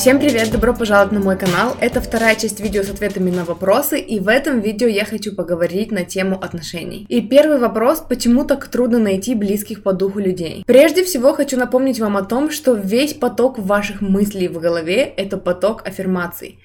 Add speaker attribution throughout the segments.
Speaker 1: Всем привет, добро пожаловать на мой канал. Это вторая часть видео с ответами на вопросы, и в этом видео я хочу поговорить на тему отношений. И первый вопрос, почему так трудно найти близких по духу людей? Прежде всего хочу напомнить вам о том, что весь поток ваших мыслей в голове – это поток аффирмаций.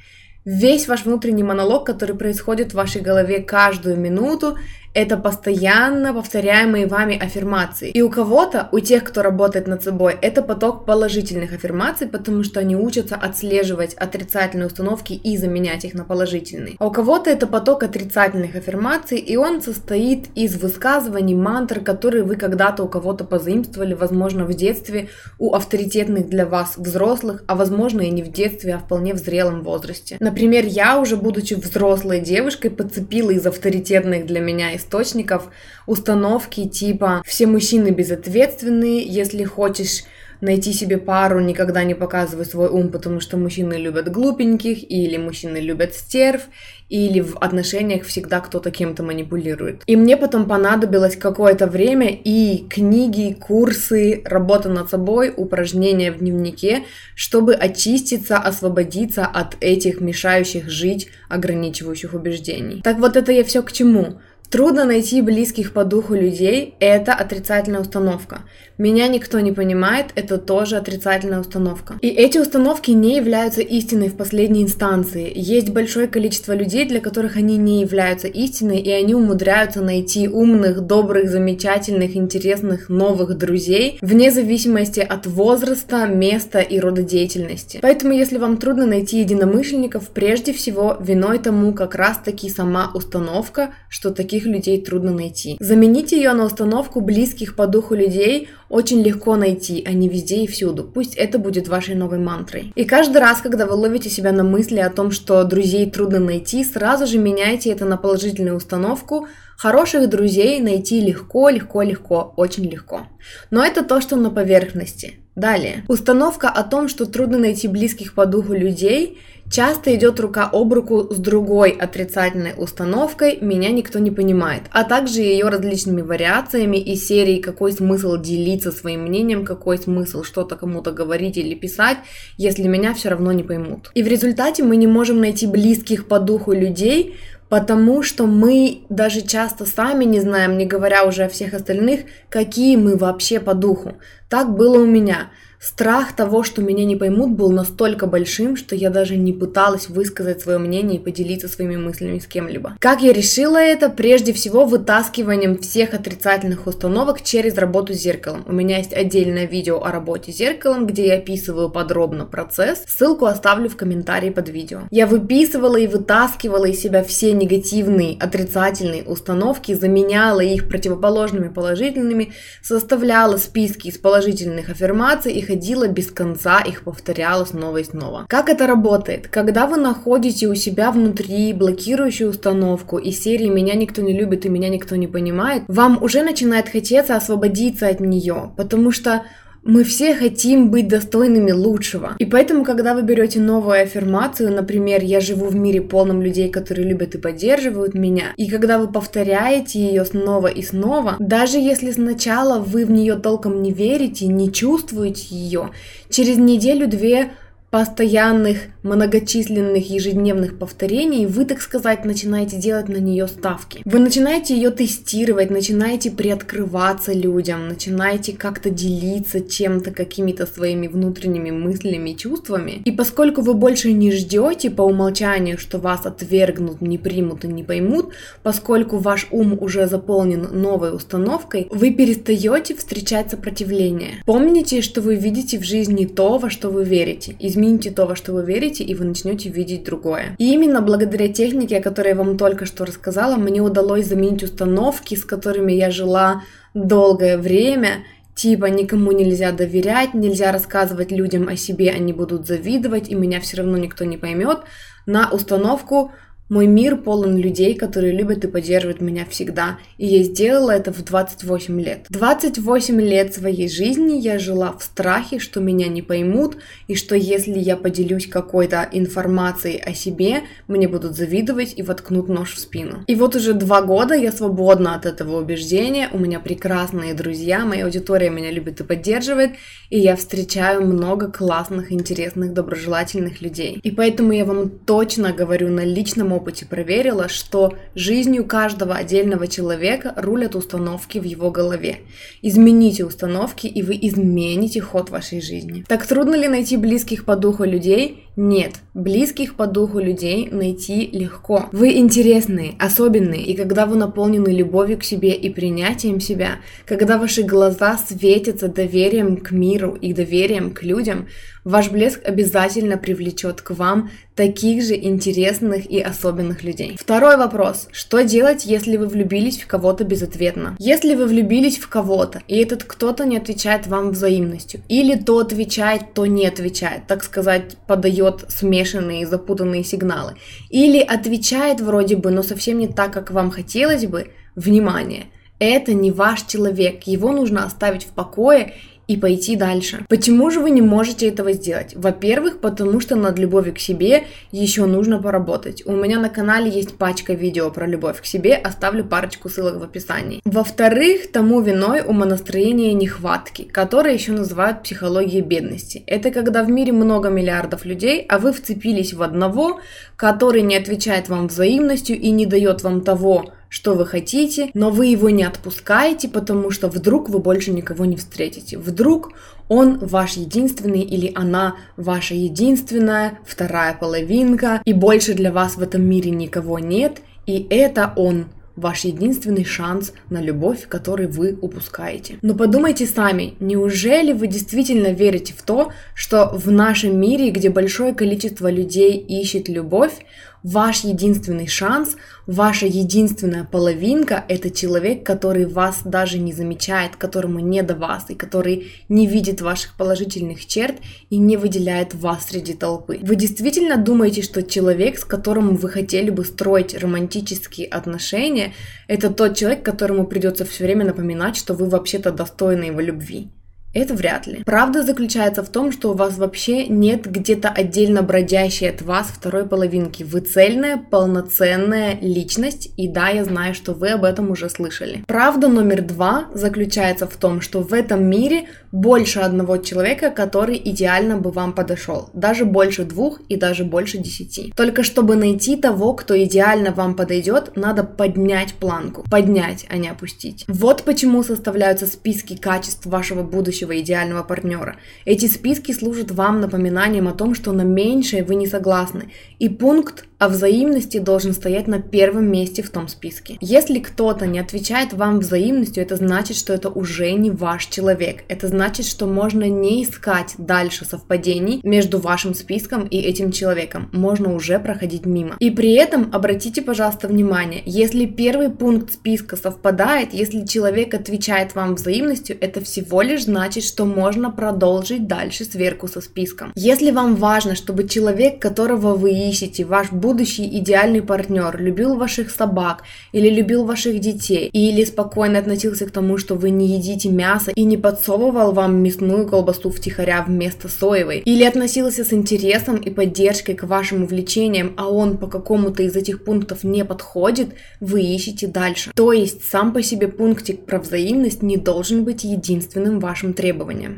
Speaker 1: Весь ваш внутренний монолог, который происходит в вашей голове каждую минуту, это постоянно повторяемые вами аффирмации. И у кого-то, у тех, кто работает над собой, это поток положительных аффирмаций, потому что они учатся отслеживать отрицательные установки и заменять их на положительные. А у кого-то это поток отрицательных аффирмаций, и он состоит из высказываний, мантр, которые вы когда-то у кого-то позаимствовали, возможно, в детстве, у авторитетных для вас взрослых, а возможно и не в детстве, а вполне в зрелом возрасте. Например, я уже будучи взрослой девушкой подцепила из авторитетных для меня источников установки типа «все мужчины безответственные, если хочешь найти себе пару, никогда не показывай свой ум, потому что мужчины любят глупеньких, или мужчины любят стерв, или в отношениях всегда кто-то кем-то манипулирует. И мне потом понадобилось какое-то время и книги, курсы, работа над собой, упражнения в дневнике, чтобы очиститься, освободиться от этих мешающих жить ограничивающих убеждений. Так вот это я все к чему? Трудно найти близких по духу людей – это отрицательная установка. Меня никто не понимает – это тоже отрицательная установка. И эти установки не являются истиной в последней инстанции. Есть большое количество людей, для которых они не являются истиной, и они умудряются найти умных, добрых, замечательных, интересных, новых друзей, вне зависимости от возраста, места и рода деятельности. Поэтому, если вам трудно найти единомышленников, прежде всего виной тому как раз-таки сама установка, что таких таких людей трудно найти. Заменить ее на установку близких по духу людей очень легко найти, а не везде и всюду. Пусть это будет вашей новой мантрой. И каждый раз, когда вы ловите себя на мысли о том, что друзей трудно найти, сразу же меняйте это на положительную установку. Хороших друзей найти легко, легко, легко, очень легко. Но это то, что на поверхности. Далее. Установка о том, что трудно найти близких по духу людей – часто идет рука об руку с другой отрицательной установкой «меня никто не понимает», а также ее различными вариациями и серией «какой смысл делиться своим мнением, какой смысл что-то кому-то говорить или писать, если меня все равно не поймут». И в результате мы не можем найти близких по духу людей, потому что мы даже часто сами не знаем, не говоря уже о всех остальных, какие мы вообще по духу. Так было у меня – Страх того, что меня не поймут, был настолько большим, что я даже не пыталась высказать свое мнение и поделиться своими мыслями с кем-либо. Как я решила это? Прежде всего, вытаскиванием всех отрицательных установок через работу с зеркалом. У меня есть отдельное видео о работе с зеркалом, где я описываю подробно процесс. Ссылку оставлю в комментарии под видео. Я выписывала и вытаскивала из себя все негативные, отрицательные установки, заменяла их противоположными положительными, составляла списки из положительных аффирмаций и ходила без конца, их повторяла снова и снова. Как это работает? Когда вы находите у себя внутри блокирующую установку и серии «Меня никто не любит и меня никто не понимает», вам уже начинает хотеться освободиться от нее, потому что мы все хотим быть достойными лучшего. И поэтому, когда вы берете новую аффирмацию, например, я живу в мире полном людей, которые любят и поддерживают меня, и когда вы повторяете ее снова и снова, даже если сначала вы в нее толком не верите, не чувствуете ее, через неделю-две постоянных, многочисленных ежедневных повторений, вы, так сказать, начинаете делать на нее ставки. Вы начинаете ее тестировать, начинаете приоткрываться людям, начинаете как-то делиться чем-то, какими-то своими внутренними мыслями чувствами. И поскольку вы больше не ждете по умолчанию, что вас отвергнут, не примут и не поймут, поскольку ваш ум уже заполнен новой установкой, вы перестаете встречать сопротивление. Помните, что вы видите в жизни то, во что вы верите. Измените измените то, во что вы верите, и вы начнете видеть другое. И именно благодаря технике, о которой я вам только что рассказала, мне удалось заменить установки, с которыми я жила долгое время, типа никому нельзя доверять, нельзя рассказывать людям о себе, они будут завидовать, и меня все равно никто не поймет, на установку Мой мир полон людей, которые любят и поддерживают меня всегда, и я сделала это в 28 лет. 28 лет своей жизни я жила в страхе, что меня не поймут, и что если я поделюсь какой-то информацией о себе, мне будут завидовать и воткнут нож в спину. И вот уже два года я свободна от этого убеждения, у меня прекрасные друзья, моя аудитория меня любит и поддерживает, и я встречаю много классных, интересных, доброжелательных людей. И поэтому я вам точно говорю на личном опыте проверила, что жизнью каждого отдельного человека рулят установки в его голове. Измените установки, и вы измените ход вашей жизни. Так трудно ли найти близких по духу людей? Нет, близких по духу людей найти легко. Вы интересные, особенные, и когда вы наполнены любовью к себе и принятием себя, когда ваши глаза светятся доверием к миру и доверием к людям, ваш блеск обязательно привлечет к вам таких же интересных и особенных людей. Второй вопрос. Что делать, если вы влюбились в кого-то безответно? Если вы влюбились в кого-то, и этот кто-то не отвечает вам взаимностью, или то отвечает, то не отвечает, так сказать, подает смешанные, запутанные сигналы, или отвечает вроде бы, но совсем не так, как вам хотелось бы, внимание, это не ваш человек, его нужно оставить в покое и пойти дальше. Почему же вы не можете этого сделать? Во-первых, потому что над любовью к себе еще нужно поработать. У меня на канале есть пачка видео про любовь к себе, оставлю парочку ссылок в описании. Во-вторых, тому виной умонастроение нехватки, которое еще называют психологией бедности. Это когда в мире много миллиардов людей, а вы вцепились в одного, который не отвечает вам взаимностью и не дает вам того, что вы хотите, но вы его не отпускаете, потому что вдруг вы больше никого не встретите. Вдруг он ваш единственный или она ваша единственная, вторая половинка, и больше для вас в этом мире никого нет, и это он ваш единственный шанс на любовь, который вы упускаете. Но подумайте сами, неужели вы действительно верите в то, что в нашем мире, где большое количество людей ищет любовь, ваш единственный шанс, ваша единственная половинка – это человек, который вас даже не замечает, которому не до вас, и который не видит ваших положительных черт и не выделяет вас среди толпы. Вы действительно думаете, что человек, с которым вы хотели бы строить романтические отношения, это тот человек, которому придется все время напоминать, что вы вообще-то достойны его любви? Это вряд ли. Правда заключается в том, что у вас вообще нет где-то отдельно бродящей от вас второй половинки. Вы цельная, полноценная личность, и да, я знаю, что вы об этом уже слышали. Правда номер два заключается в том, что в этом мире больше одного человека, который идеально бы вам подошел. Даже больше двух и даже больше десяти. Только чтобы найти того, кто идеально вам подойдет, надо поднять планку. Поднять, а не опустить. Вот почему составляются списки качеств вашего будущего будущего идеального партнера. Эти списки служат вам напоминанием о том, что на меньшее вы не согласны, и пункт о взаимности должен стоять на первом месте в том списке. Если кто-то не отвечает вам взаимностью, это значит, что это уже не ваш человек. Это значит, что можно не искать дальше совпадений между вашим списком и этим человеком. Можно уже проходить мимо. И при этом обратите, пожалуйста, внимание, если первый пункт списка совпадает, если человек отвечает вам взаимностью, это всего лишь значит, что можно продолжить дальше сверку со списком. Если вам важно, чтобы человек, которого вы ищете, ваш будущий идеальный партнер любил ваших собак или любил ваших детей, или спокойно относился к тому, что вы не едите мясо и не подсовывал вам мясную колбасу втихаря вместо соевой, или относился с интересом и поддержкой к вашим увлечениям, а он по какому-то из этих пунктов не подходит, вы ищете дальше. То есть сам по себе пунктик про взаимность не должен быть единственным вашим требованием.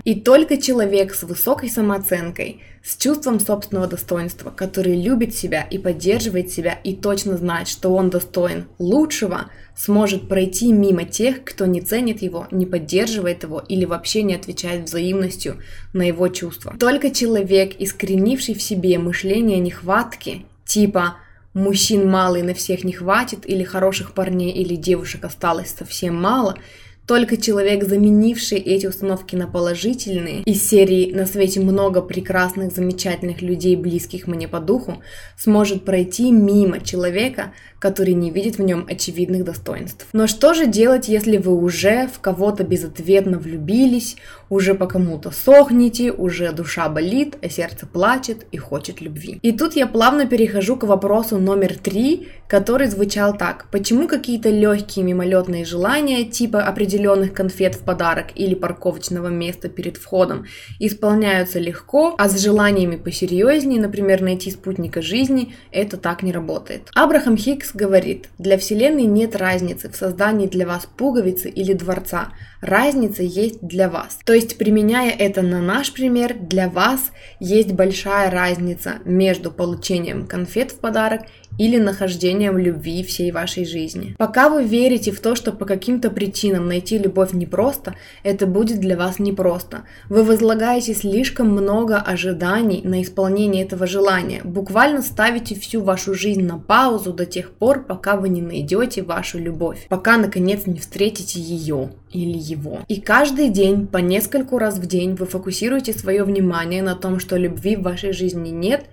Speaker 1: И только человек с высокой самооценкой, с чувством собственного достоинства, который любит себя и поддерживает себя и точно знает, что он достоин лучшего, сможет пройти мимо тех, кто не ценит его, не поддерживает его или вообще не отвечает взаимностью на его чувства. Только человек, искоренивший в себе мышление нехватки, типа мужчин мало и на всех не хватит, или хороших парней или девушек осталось совсем мало, Только человек, заменивший эти установки на положительные, из серии «На свете много прекрасных, замечательных людей, близких мне по духу», сможет пройти мимо человека, который не видит в нем очевидных достоинств. Но что же делать, если вы уже в кого-то безответно влюбились, уже по кому-то сохнете, уже душа болит, а сердце плачет и хочет любви? И тут я плавно перехожу к вопросу номер три, который звучал так. Почему какие-то легкие мимолетные желания, типа определенных конфет в подарок или парковочного места перед входом, исполняются легко, а с желаниями посерьезнее, например, найти спутника жизни, это так не работает. Абрахам Хикс говорит, для Вселенной нет разницы в создании для вас пуговицы или дворца. Разница есть для вас. То есть, применяя это на наш пример, для вас есть большая разница между получением конфет в подарок или нахождением любви всей вашей жизни. Пока вы верите в то, что по каким-то причинам найти любовь непросто, это будет для вас непросто. Вы возлагаете слишком много ожиданий на исполнение этого желания, буквально ставите всю вашу жизнь на паузу до тех пор, пока вы не найдете вашу любовь, пока наконец не встретите ее или его. И каждый день, по нескольку раз в день, вы фокусируете свое внимание на том, что любви в вашей жизни нет,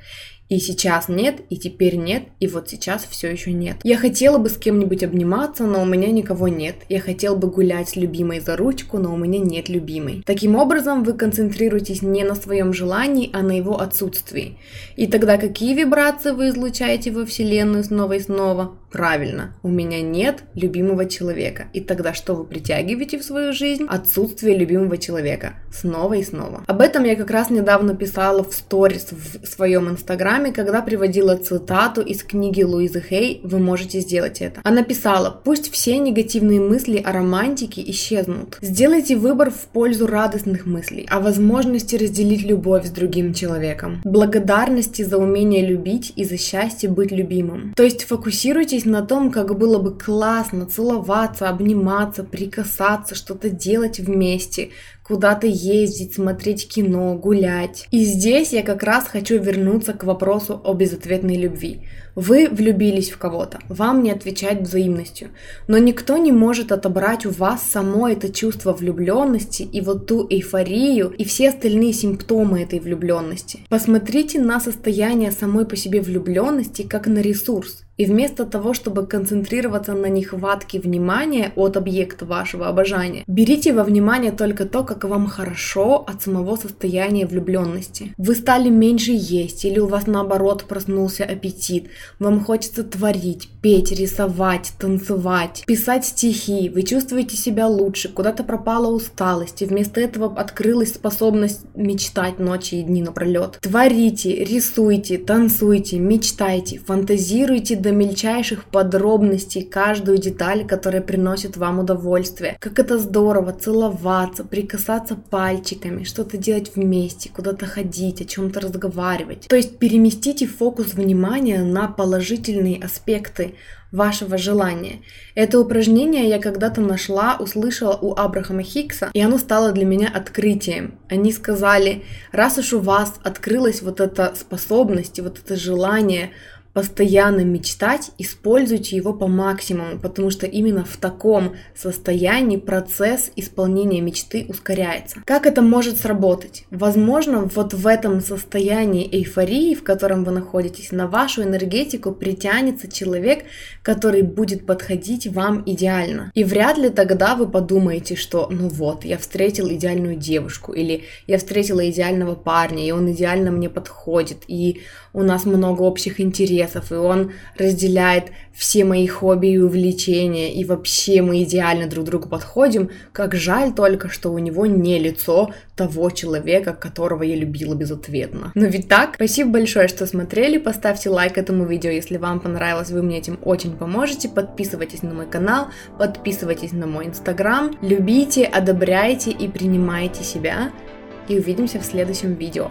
Speaker 1: и сейчас нет, и теперь нет, и вот сейчас все еще нет. Я хотела бы с кем-нибудь обниматься, но у меня никого нет. Я хотел бы гулять с любимой за ручку, но у меня нет любимой. Таким образом, вы концентрируетесь не на своем желании, а на его отсутствии. И тогда какие вибрации вы излучаете во Вселенную снова и снова? Правильно, у меня нет любимого человека. И тогда что вы притягиваете в свою жизнь? Отсутствие любимого человека. Снова и снова. Об этом я как раз недавно писала в сторис в своем инстаграме, когда приводила цитату из книги Луизы Хей «Вы можете сделать это». Она писала, пусть все негативные мысли о романтике исчезнут. Сделайте выбор в пользу радостных мыслей, о возможности разделить любовь с другим человеком, благодарности за умение любить и за счастье быть любимым. То есть фокусируйтесь задумайтесь на том, как было бы классно целоваться, обниматься, прикасаться, что-то делать вместе, куда-то ездить, смотреть кино, гулять. И здесь я как раз хочу вернуться к вопросу о безответной любви. Вы влюбились в кого-то, вам не отвечать взаимностью, но никто не может отобрать у вас само это чувство влюбленности и вот ту эйфорию и все остальные симптомы этой влюбленности. Посмотрите на состояние самой по себе влюбленности как на ресурс. И вместо того, чтобы концентрироваться на нехватке внимания от объекта вашего обожания, берите во внимание только то, как вам хорошо от самого состояния влюбленности. Вы стали меньше есть, или у вас наоборот проснулся аппетит, вам хочется творить, петь, рисовать, танцевать, писать стихи, вы чувствуете себя лучше, куда-то пропала усталость, и вместо этого открылась способность мечтать ночи и дни напролет. Творите, рисуйте, танцуйте, мечтайте, фантазируйте до мельчайших подробностей каждую деталь, которая приносит вам удовольствие. Как это здорово целоваться, прикасаться пальчиками, что-то делать вместе, куда-то ходить, о чем-то разговаривать. То есть переместите фокус внимания на положительные аспекты вашего желания. Это упражнение я когда-то нашла, услышала у Абрахама Хикса, и оно стало для меня открытием. Они сказали, раз уж у вас открылась вот эта способность вот это желание постоянно мечтать, используйте его по максимуму, потому что именно в таком состоянии процесс исполнения мечты ускоряется. Как это может сработать? Возможно, вот в этом состоянии эйфории, в котором вы находитесь, на вашу энергетику притянется человек, который будет подходить вам идеально. И вряд ли тогда вы подумаете, что ну вот, я встретил идеальную девушку, или я встретила идеального парня, и он идеально мне подходит, и у нас много общих интересов, и он разделяет все мои хобби и увлечения, и вообще мы идеально друг другу подходим. Как жаль только, что у него не лицо того человека, которого я любила безответно. Но ведь так? Спасибо большое, что смотрели, поставьте лайк этому видео, если вам понравилось, вы мне этим очень поможете, подписывайтесь на мой канал, подписывайтесь на мой инстаграм, любите, одобряйте и принимайте себя, и увидимся в следующем видео.